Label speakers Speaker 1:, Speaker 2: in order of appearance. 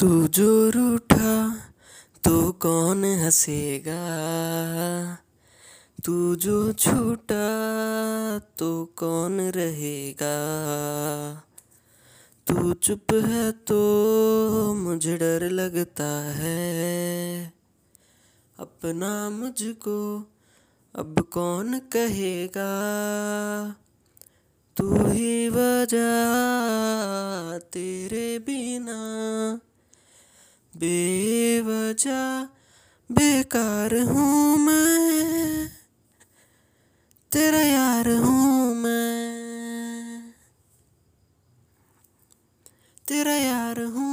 Speaker 1: तू जो रूठा तो कौन हंसेगा? तू जो छूटा तो कौन रहेगा? तू चुप है तो मुझे डर लगता है। अपना मुझको अब कौन कहेगा? तू ही वजह तेरे बिना। बेवजह बेकार हूँ मैं। तेरा यार हूँ मैं। तेरा यार हूँ